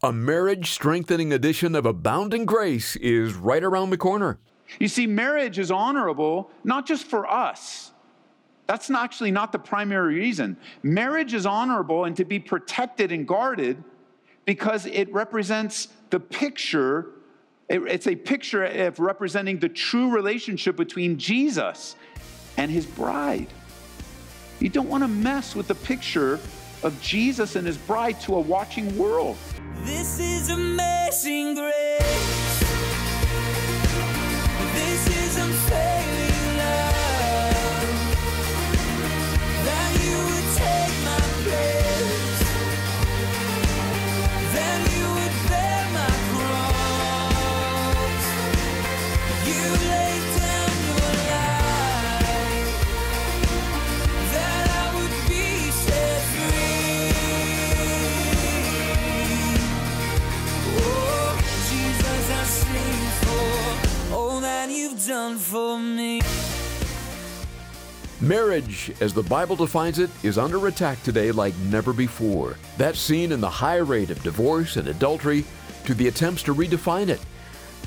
A marriage strengthening edition of Abounding Grace is right around the corner. You see, marriage is honorable not just for us. That's not actually not the primary reason. Marriage is honorable and to be protected and guarded because it represents the picture. It's a picture of representing the true relationship between Jesus and his bride. You don't want to mess with the picture of Jesus and his bride to a watching world. This is amazing grace. Marriage, as the Bible defines it, is under attack today like never before. That's seen in the high rate of divorce and adultery to the attempts to redefine it.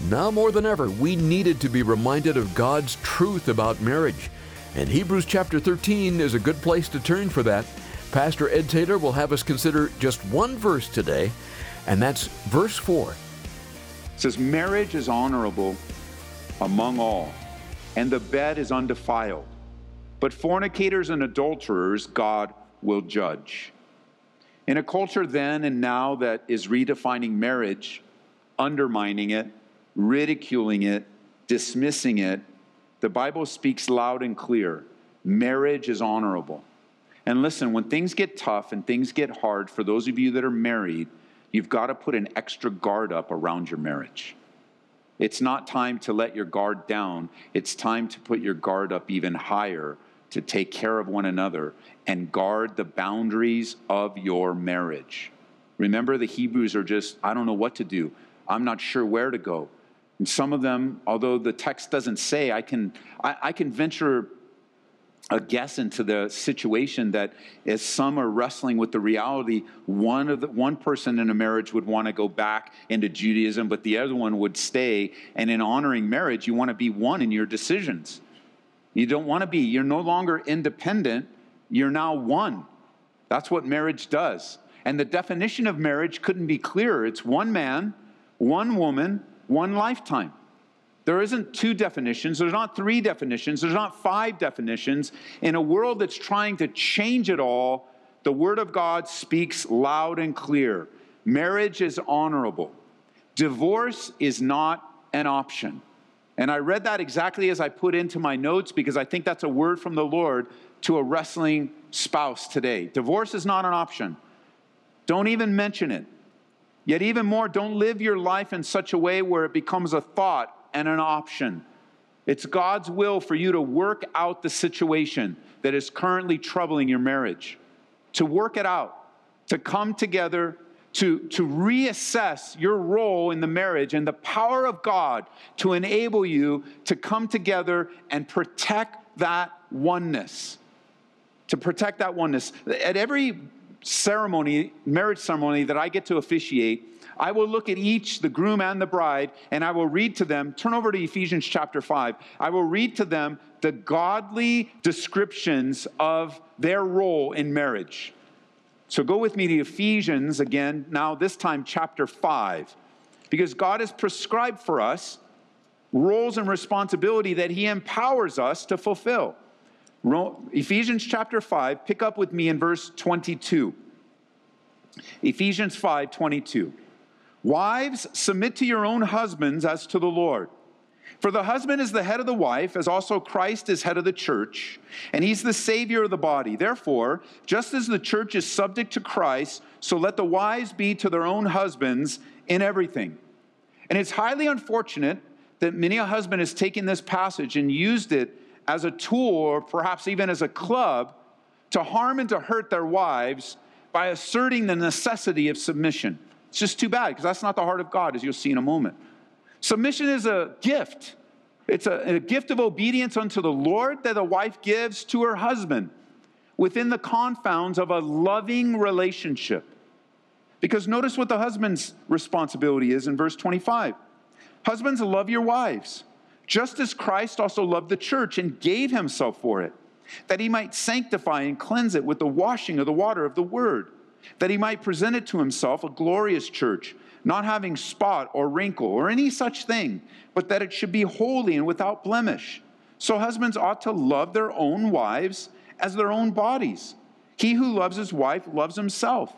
Now more than ever, we needed to be reminded of God's truth about marriage. And Hebrews chapter 13 is a good place to turn for that. Pastor Ed Taylor will have us consider just one verse today, and that's verse 4. It says, Marriage is honorable among all, and the bed is undefiled. But fornicators and adulterers, God will judge. In a culture then and now that is redefining marriage, undermining it, ridiculing it, dismissing it, the Bible speaks loud and clear. Marriage is honorable. And listen, when things get tough and things get hard, for those of you that are married, you've got to put an extra guard up around your marriage. It's not time to let your guard down. It's time to put your guard up even higher to take care of one another and guard the boundaries of your marriage. Remember, the Hebrews are just, I don't know what to do. I'm not sure where to go. And some of them, although the text doesn't say, I can, I, I can venture a guess into the situation that as some are wrestling with the reality, one of the, one person in a marriage would want to go back into Judaism, but the other one would stay. And in honoring marriage, you want to be one in your decisions. You don't want to be. You're no longer independent. You're now one. That's what marriage does. And the definition of marriage couldn't be clearer. It's one man, one woman, one lifetime. There isn't two definitions. There's not three definitions. There's not five definitions. In a world that's trying to change it all, the Word of God speaks loud and clear. Marriage is honorable, divorce is not an option. And I read that exactly as I put into my notes because I think that's a word from the Lord to a wrestling spouse today. Divorce is not an option. Don't even mention it. Yet, even more, don't live your life in such a way where it becomes a thought and an option. It's God's will for you to work out the situation that is currently troubling your marriage, to work it out, to come together, to, to reassess your role in the marriage and the power of God to enable you to come together and protect that oneness. To protect that oneness. At every ceremony, marriage ceremony that I get to officiate, I will look at each, the groom and the bride, and I will read to them. Turn over to Ephesians chapter 5. I will read to them the godly descriptions of their role in marriage. So go with me to Ephesians again, now this time chapter 5, because God has prescribed for us roles and responsibility that He empowers us to fulfill. Ephesians chapter 5, pick up with me in verse 22. Ephesians 5 22. Wives, submit to your own husbands as to the Lord. For the husband is the head of the wife, as also Christ is head of the church, and he's the Savior of the body. Therefore, just as the church is subject to Christ, so let the wives be to their own husbands in everything. And it's highly unfortunate that many a husband has taken this passage and used it as a tool, or perhaps even as a club, to harm and to hurt their wives by asserting the necessity of submission. It's just too bad because that's not the heart of God, as you'll see in a moment. Submission is a gift. It's a, a, gift of obedience unto the Lord that a wife gives to her husband within the confounds of a loving relationship. Because notice what the husband's responsibility is in verse 25. Husbands, love your wives, just as Christ also loved the church and gave himself for it, that he might sanctify and cleanse it with the washing of the water of the word, that he might present it to himself a glorious church, not having spot or wrinkle or any such thing, but that it should be holy and without blemish. So husbands ought to love their own wives as their own bodies. He who loves his wife loves himself,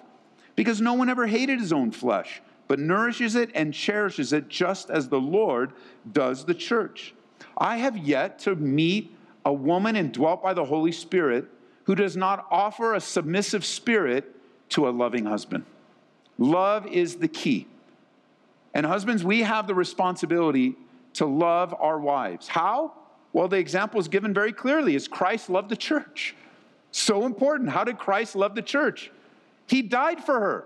because no one ever hated his own flesh, but nourishes it and cherishes it just as the Lord does the church. I have yet to meet a woman indwelt by the Holy Spirit who does not offer a submissive spirit to a loving husband. Love is the key. And husbands, we have the responsibility to love our wives. How? Well, the example is given very clearly is Christ loved the church. So important. How did Christ love the church? He died for her.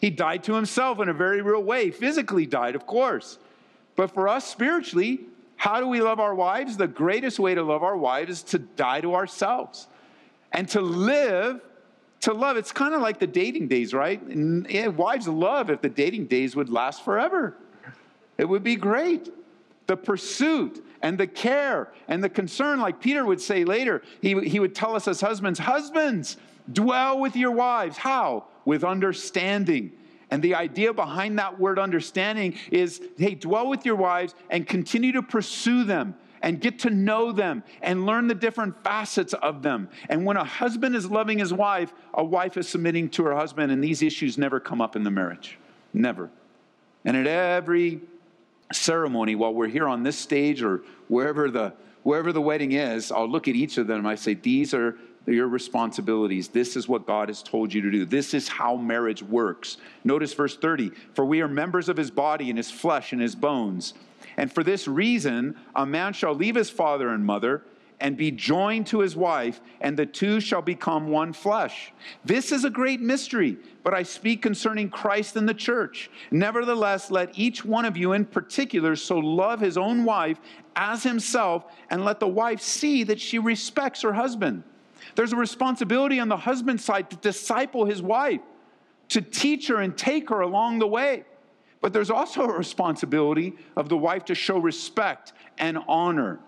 He died to himself in a very real way, physically died, of course. But for us spiritually, how do we love our wives? The greatest way to love our wives is to die to ourselves and to live to love. It's kind of like the dating days, right? And, wives love if the dating days would last forever. It would be great. The pursuit and the care and the concern, like Peter would say later, he, he would tell us as husbands, Husbands, dwell with your wives. How? With understanding. And the idea behind that word understanding is hey, dwell with your wives and continue to pursue them and get to know them and learn the different facets of them. And when a husband is loving his wife, a wife is submitting to her husband, and these issues never come up in the marriage. Never. And at every ceremony, while we're here on this stage or wherever the wherever the wedding is, I'll look at each of them and I say, These are your responsibilities. This is what God has told you to do. This is how marriage works. Notice verse 30 For we are members of his body and his flesh and his bones. And for this reason, a man shall leave his father and mother and be joined to his wife, and the two shall become one flesh. This is a great mystery, but I speak concerning Christ and the church. Nevertheless, let each one of you in particular so love his own wife as himself, and let the wife see that she respects her husband. There's a responsibility on the husband's side to disciple his wife, to teach her and take her along the way. But there's also a responsibility of the wife to show respect and honor.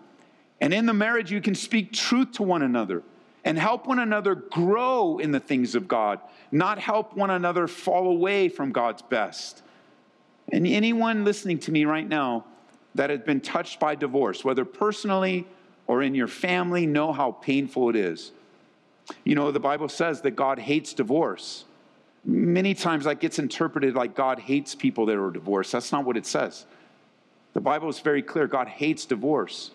And in the marriage, you can speak truth to one another and help one another grow in the things of God, not help one another fall away from God's best. And anyone listening to me right now that has been touched by divorce, whether personally or in your family, know how painful it is. You know, the Bible says that God hates divorce. Many times that gets interpreted like God hates people that are divorced. That's not what it says. The Bible is very clear God hates divorce.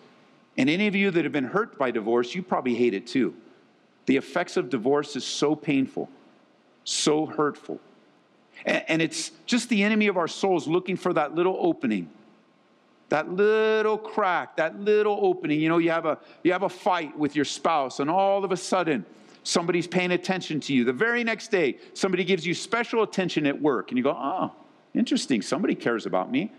And any of you that have been hurt by divorce, you probably hate it too. The effects of divorce is so painful, so hurtful. And it's just the enemy of our souls looking for that little opening, that little crack, that little opening. You know, you have a, you have a fight with your spouse, and all of a sudden, somebody's paying attention to you. The very next day, somebody gives you special attention at work, and you go, oh, interesting, somebody cares about me.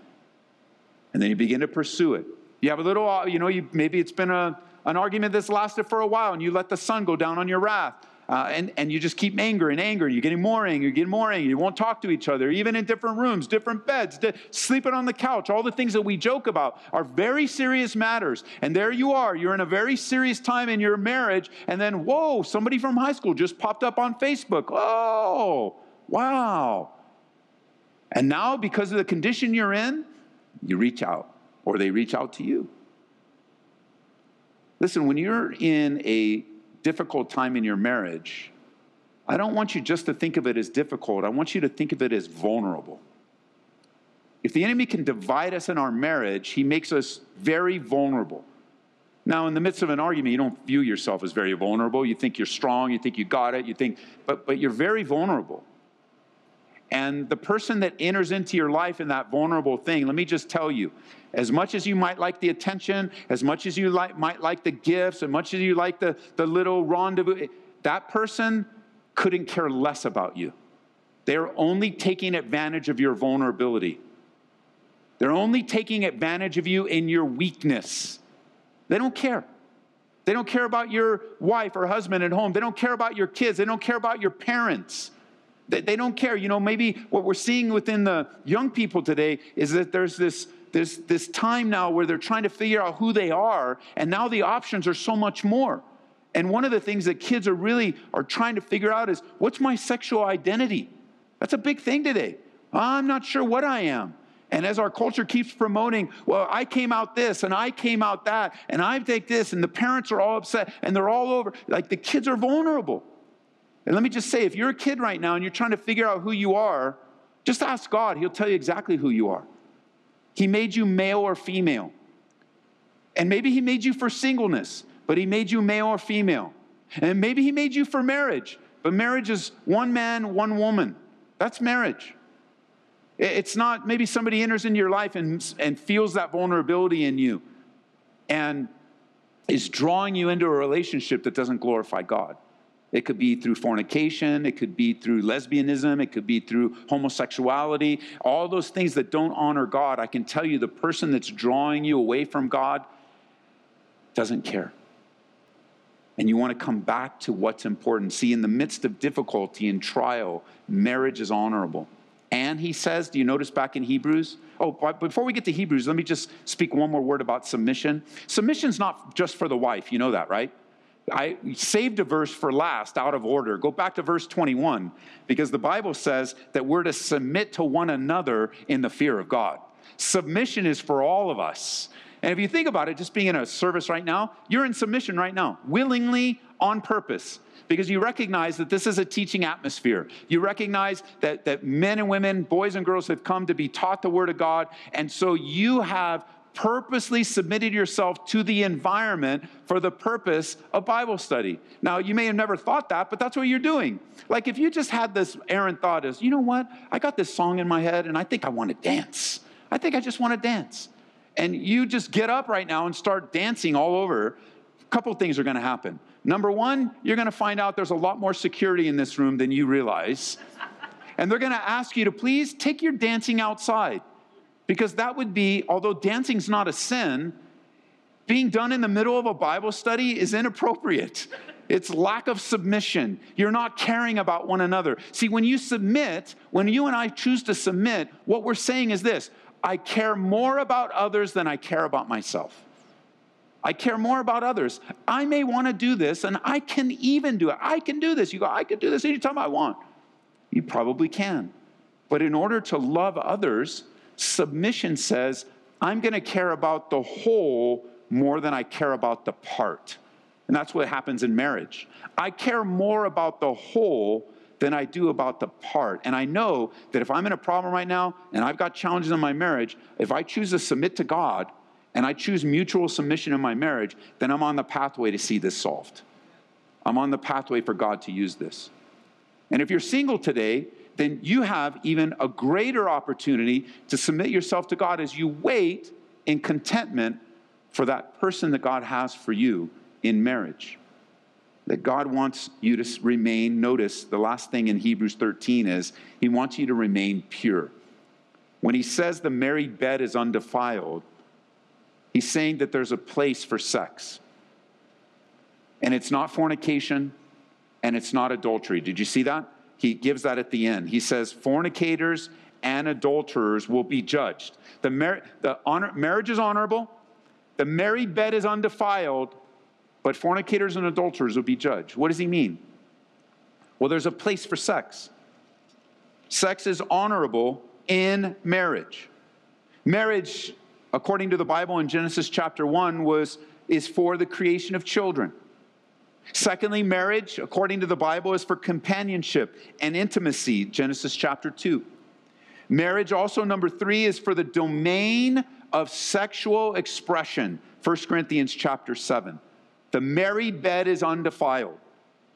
And then you begin to pursue it. You have a little, you know, you, maybe it's been a, an argument that's lasted for a while, and you let the sun go down on your wrath. Uh, and, and you just keep anger and anger. You're getting more anger, you're getting more anger. You won't talk to each other, even in different rooms, different beds, di- sleeping on the couch. All the things that we joke about are very serious matters. And there you are. You're in a very serious time in your marriage. And then, whoa, somebody from high school just popped up on Facebook. Oh, wow. And now, because of the condition you're in, you reach out, or they reach out to you. Listen, when you're in a difficult time in your marriage, I don't want you just to think of it as difficult. I want you to think of it as vulnerable. If the enemy can divide us in our marriage, he makes us very vulnerable. Now, in the midst of an argument, you don't view yourself as very vulnerable. You think you're strong, you think you got it, you think, but, but you're very vulnerable. And the person that enters into your life in that vulnerable thing, let me just tell you, as much as you might like the attention, as much as you like, might like the gifts, as much as you like the, the little rendezvous, that person couldn't care less about you. They're only taking advantage of your vulnerability. They're only taking advantage of you in your weakness. They don't care. They don't care about your wife or husband at home. They don't care about your kids. They don't care about your parents. They, they don't care. You know, maybe what we're seeing within the young people today is that there's this, this, this time now where they're trying to figure out who they are, and now the options are so much more. And one of the things that kids are really are trying to figure out is what's my sexual identity? That's a big thing today. I'm not sure what I am. And as our culture keeps promoting, well, I came out this and I came out that and I take this, and the parents are all upset and they're all over. Like the kids are vulnerable. And let me just say if you're a kid right now and you're trying to figure out who you are, just ask God. He'll tell you exactly who you are. He made you male or female. And maybe He made you for singleness, but He made you male or female. And maybe He made you for marriage, but marriage is one man, one woman. That's marriage. It's not maybe somebody enters into your life and, and feels that vulnerability in you and is drawing you into a relationship that doesn't glorify God. It could be through fornication, it could be through lesbianism, it could be through homosexuality, all those things that don't honor God. I can tell you the person that's drawing you away from God doesn't care. And you want to come back to what's important. See, in the midst of difficulty and trial, marriage is honorable. And he says, do you notice back in Hebrews? Oh, before we get to Hebrews, let me just speak one more word about submission. Submission's not just for the wife, you know that, right? I saved a verse for last out of order. Go back to verse 21 because the Bible says that we're to submit to one another in the fear of God. Submission is for all of us. And if you think about it, just being in a service right now, you're in submission right now, willingly, on purpose because you recognize that this is a teaching atmosphere. You recognize that, that men and women, boys and girls have come to be taught the Word of God. And so you have purposely submitted yourself to the environment for the purpose of Bible study. Now, you may have never thought that, but that's what you're doing. Like if you just had this errant thought is, you know what? I got this song in my head and I think I want to dance. I think I just want to dance. And you just get up right now and start dancing all over. A couple things are going to happen. Number one, you're going to find out there's a lot more security in this room than you realize. And they're going to ask you to please take your dancing outside. Because that would be, although dancing's not a sin, being done in the middle of a Bible study is inappropriate. It's lack of submission. You're not caring about one another. See, when you submit, when you and I choose to submit, what we're saying is this I care more about others than I care about myself. I care more about others. I may want to do this, and I can even do it. I can do this. You go, I can do this anytime I want. You probably can. But in order to love others, submission says, I'm going to care about the whole more than I care about the part. And that's what happens in marriage. I care more about the whole than I do about the part. And I know that if I'm in a problem right now and I've got challenges in my marriage, if I choose to submit to God, and I choose mutual submission in my marriage, then I'm on the pathway to see this solved. I'm on the pathway for God to use this. And if you're single today, then you have even a greater opportunity to submit yourself to God as you wait in contentment for that person that God has for you in marriage. That God wants you to remain, notice the last thing in Hebrews 13 is He wants you to remain pure. When He says the married bed is undefiled, He's saying that there's a place for sex. And it's not fornication and it's not adultery. Did you see that? He gives that at the end. He says, fornicators and adulterers will be judged. The, mar- the honor- marriage is honorable, the married bed is undefiled, but fornicators and adulterers will be judged. What does he mean? Well, there's a place for sex. Sex is honorable in marriage. Marriage according to the Bible in Genesis chapter 1, was, is for the creation of children. Secondly, marriage, according to the Bible, is for companionship and intimacy, Genesis chapter 2. Marriage, also, number three, is for the domain of sexual expression, 1 Corinthians chapter 7. The married bed is undefiled.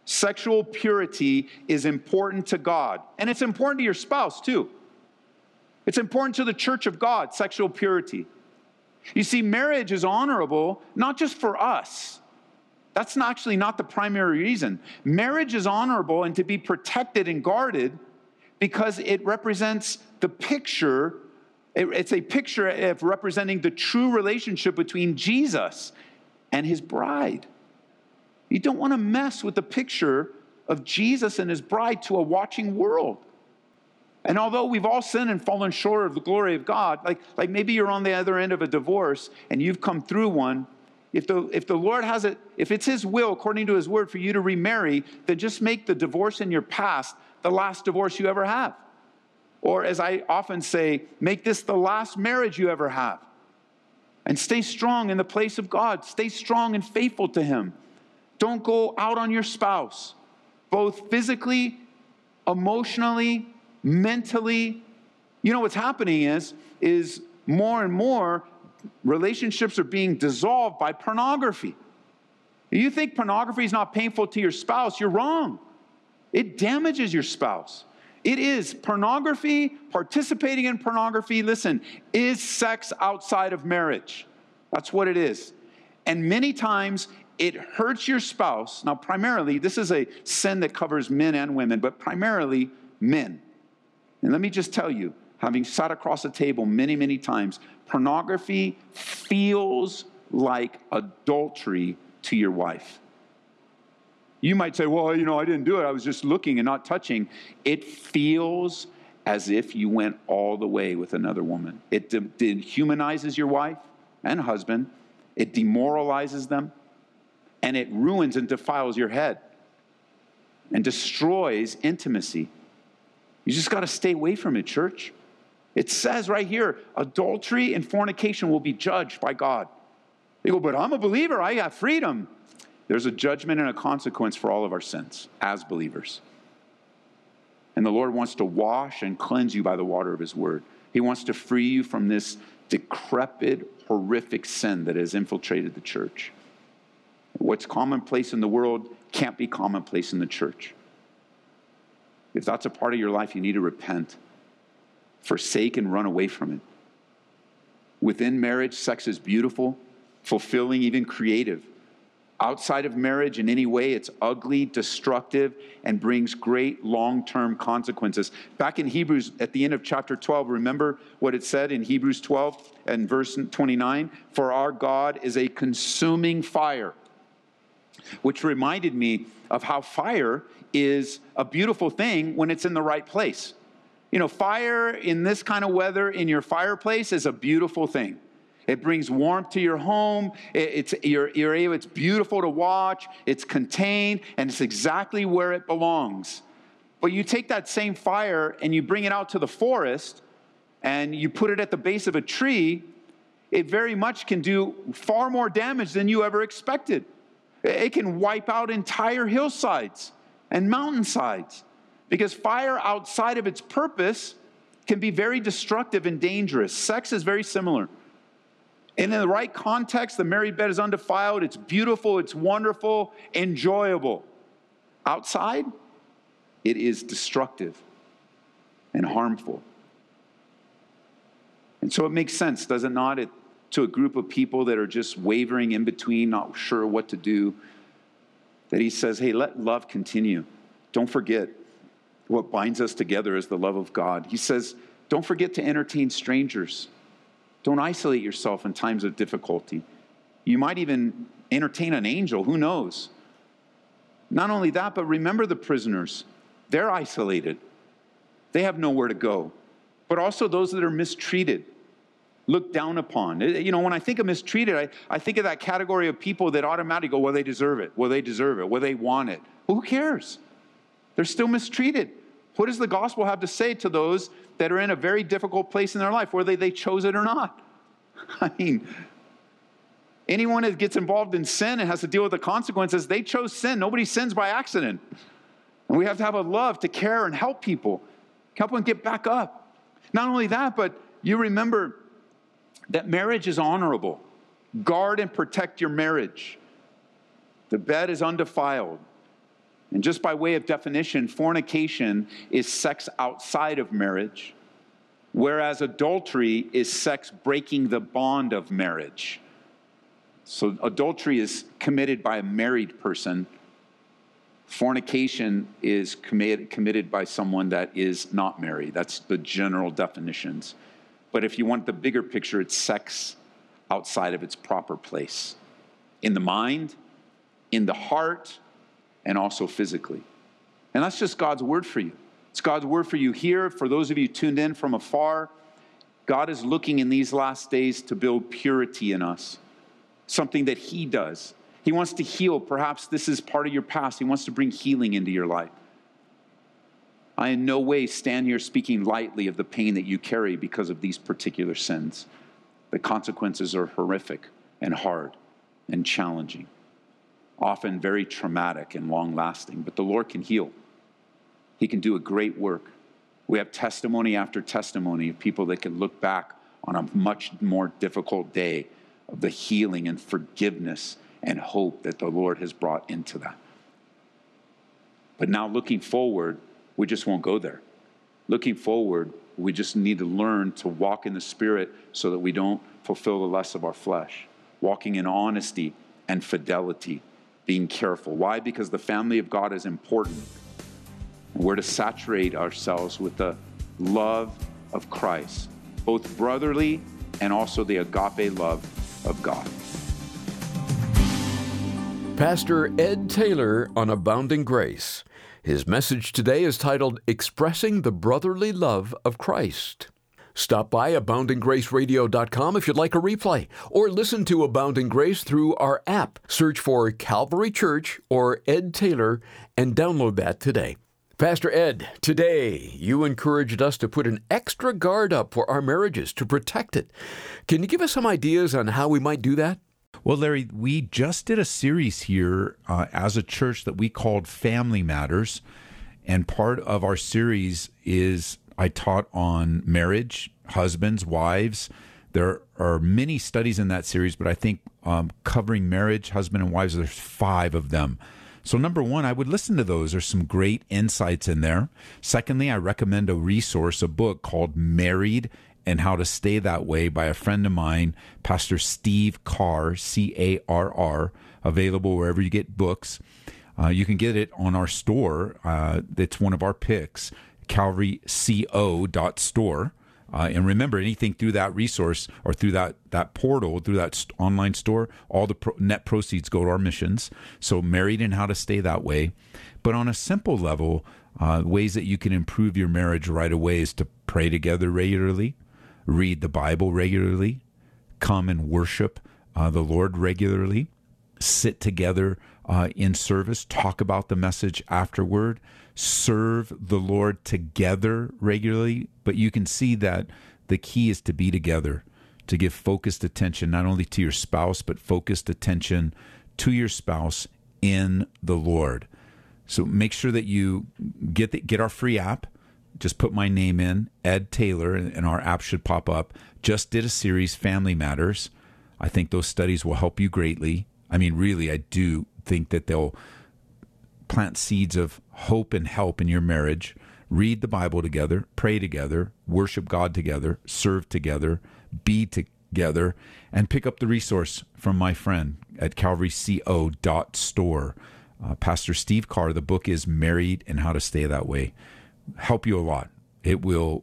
Sexual purity is important to God, and it's important to your spouse too. It's important to the church of God, sexual purity. You see, marriage is honorable not just for us. That's not actually not the primary reason. Marriage is honorable and to be protected and guarded because it represents the picture, it's a picture of representing the true relationship between Jesus and his bride. You don't want to mess with the picture of Jesus and his bride to a watching world. And although we've all sinned and fallen short of the glory of God, like, like maybe you're on the other end of a divorce and you've come through one, if the, if the Lord has it, if it's His will, according to His word, for you to remarry, then just make the divorce in your past the last divorce you ever have. Or as I often say, make this the last marriage you ever have. And stay strong in the place of God. Stay strong and faithful to Him. Don't go out on your spouse, both physically, emotionally, mentally. You know what's happening is, is more and more relationships are being dissolved by pornography. You think pornography is not painful to your spouse, you're wrong. It damages your spouse. It is pornography, participating in pornography, listen, is sex outside of marriage. That's what it is. And many times it hurts your spouse. Now, primarily, this is a sin that covers men and women, but primarily men. And let me just tell you, having sat across the table many, many times, pornography feels like adultery to your wife. You might say, well, you know, I didn't do it. I was just looking and not touching. It feels as if you went all the way with another woman. It dehumanizes your wife and husband, it demoralizes them, and it ruins and defiles your head and destroys intimacy. You just got to stay away from it, church. It says right here adultery and fornication will be judged by God. They go, but I'm a believer, I have freedom. There's a judgment and a consequence for all of our sins as believers. And the Lord wants to wash and cleanse you by the water of His word. He wants to free you from this decrepit, horrific sin that has infiltrated the church. What's commonplace in the world can't be commonplace in the church. If that's a part of your life, you need to repent, forsake, and run away from it. Within marriage, sex is beautiful, fulfilling, even creative. Outside of marriage, in any way, it's ugly, destructive, and brings great long term consequences. Back in Hebrews, at the end of chapter 12, remember what it said in Hebrews 12 and verse 29? For our God is a consuming fire, which reminded me of how fire is a beautiful thing when it's in the right place. You know, fire in this kind of weather in your fireplace is a beautiful thing. It brings warmth to your home. It's, you're, you're able, it's beautiful to watch. It's contained, and it's exactly where it belongs. But you take that same fire and you bring it out to the forest and you put it at the base of a tree, it very much can do far more damage than you ever expected. It can wipe out entire hillsides and mountainsides because fire outside of its purpose can be very destructive and dangerous. Sex is very similar. And in the right context, the married bed is undefiled, it's beautiful, it's wonderful, enjoyable. Outside, it is destructive and harmful. And so it makes sense, does it not, it, to a group of people that are just wavering in between, not sure what to do, that he says, hey, let love continue. Don't forget what binds us together is the love of God. He says, don't forget to entertain strangers. Don't isolate yourself in times of difficulty. You might even entertain an angel, who knows? Not only that, but remember the prisoners. They're isolated, they have nowhere to go. But also those that are mistreated, looked down upon. Eh, you know, when I think of mistreated, I, I think of that category of people that automatically go, well, they deserve it. Well, they deserve it. Well, they want it. Well, who cares? They're still mistreated. What does the gospel have to say to those that are in a very difficult place in their life, whether they chose it or not? I mean, anyone that gets involved in sin and has to deal with the consequences, they chose sin. Nobody sins by accident. And we have to have a love to care and help people, help them get back up. Not only that, but you remember that marriage is honorable. Guard and protect your marriage. The bed is undefiled. And just by way of definition, fornication is sex outside of marriage, whereas adultery is sex breaking the bond of marriage. So adultery is committed by a married person. Fornication is committed, by someone that is not married. That's the general definitions. But if you want the bigger picture, it's sex outside of its proper place in the mind, in the heart, and also physically. And that's just God's word for you. It's God's word for you here. For those of you tuned in from afar, God is looking in these last days to build purity in us, something that He does. He wants to heal. Perhaps this is part of your past. He wants to bring healing into your life. I in no way stand here speaking lightly of the pain that you carry because of these particular sins. The consequences are horrific and hard and challenging, often very traumatic and long lasting, but the Lord can heal. He can do a great work. We have testimony after testimony of people that can look back on a much more difficult day of the healing and forgiveness and hope that the Lord has brought into that. But now, looking forward, we just won't go there. Looking forward, we just need to learn to walk in the Spirit so that we don't fulfill the lusts of our flesh. Walking in honesty and fidelity, being careful. Why? Because the family of God is important. We're to saturate ourselves with the love of Christ, both brotherly and also the agape love of God. Pastor Ed Taylor on Abounding Grace. His message today is titled Expressing the Brotherly Love of Christ. Stop by aboundinggraceradio.com if you'd like a replay, or listen to Abounding Grace through our app. Search for Calvary Church or Ed Taylor and download that today. Pastor Ed, today you encouraged us to put an extra guard up for our marriages to protect it. Can you give us some ideas on how we might do that? Well, Larry, we just did a series here uh, as a church that we called Family Matters. And part of our series is I taught on marriage, husbands, wives. There are many studies in that series, but I think um, covering marriage, husband, and wives, there's five of them. So, number one, I would listen to those. There's some great insights in there. Secondly, I recommend a resource, a book called Married and How to Stay That Way by a friend of mine, Pastor Steve Carr, C A R R, available wherever you get books. Uh, you can get it on our store. Uh, it's one of our picks, calvaryco.store. Uh, and remember, anything through that resource or through that that portal, through that st- online store, all the pro- net proceeds go to our missions. So, married and how to stay that way. But on a simple level, uh, ways that you can improve your marriage right away is to pray together regularly, read the Bible regularly, come and worship uh, the Lord regularly, sit together uh, in service, talk about the message afterward, serve the Lord together regularly. But you can see that the key is to be together, to give focused attention not only to your spouse, but focused attention to your spouse in the Lord. So make sure that you get the, get our free app. Just put my name in, Ed Taylor, and our app should pop up. Just did a series, Family Matters. I think those studies will help you greatly. I mean, really, I do think that they'll plant seeds of hope and help in your marriage. Read the Bible together, pray together, worship God together, serve together, be together, and pick up the resource from my friend at calvaryco.store. Uh, Pastor Steve Carr, the book is Married and How to Stay That Way. Help you a lot. It will,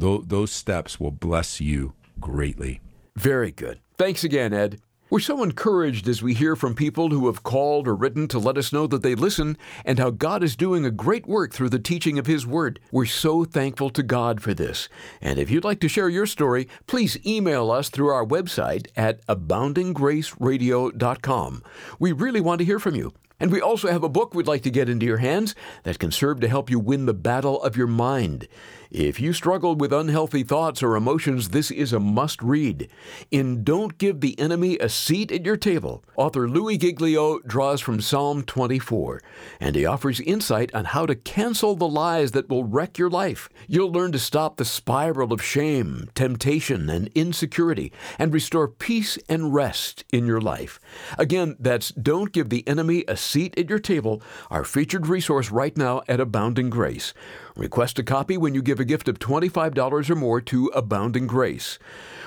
th- those steps will bless you greatly. Very good. Thanks again, Ed. We're so encouraged as we hear from people who have called or written to let us know that they listen and how God is doing a great work through the teaching of His Word. We're so thankful to God for this. And if you'd like to share your story, please email us through our website at aboundinggraceradio.com. We really want to hear from you. And we also have a book we'd like to get into your hands that can serve to help you win the battle of your mind. If you struggle with unhealthy thoughts or emotions, this is a must read. In Don't Give the Enemy a Seat at Your Table, author Louis Giglio draws from Psalm 24, and he offers insight on how to cancel the lies that will wreck your life. You'll learn to stop the spiral of shame, temptation, and insecurity, and restore peace and rest in your life. Again, that's Don't Give the Enemy a Seat at Your Table, our featured resource right now at Abounding Grace. Request a copy when you give a gift of $25 or more to Abounding Grace.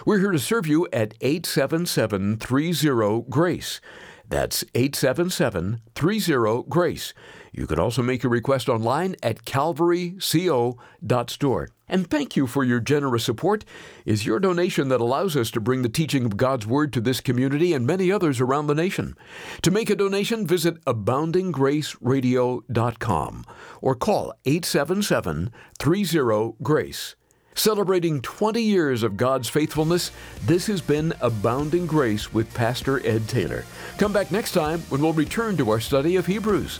We're here to serve you at 877 30 GRACE. That's 877 30 GRACE. You can also make your request online at calvaryco.store. And thank you for your generous support. Is your donation that allows us to bring the teaching of God's Word to this community and many others around the nation. To make a donation, visit aboundinggraceradio.com or call 877 30 GRACE. Celebrating 20 years of God's faithfulness, this has been Abounding Grace with Pastor Ed Taylor. Come back next time when we'll return to our study of Hebrews.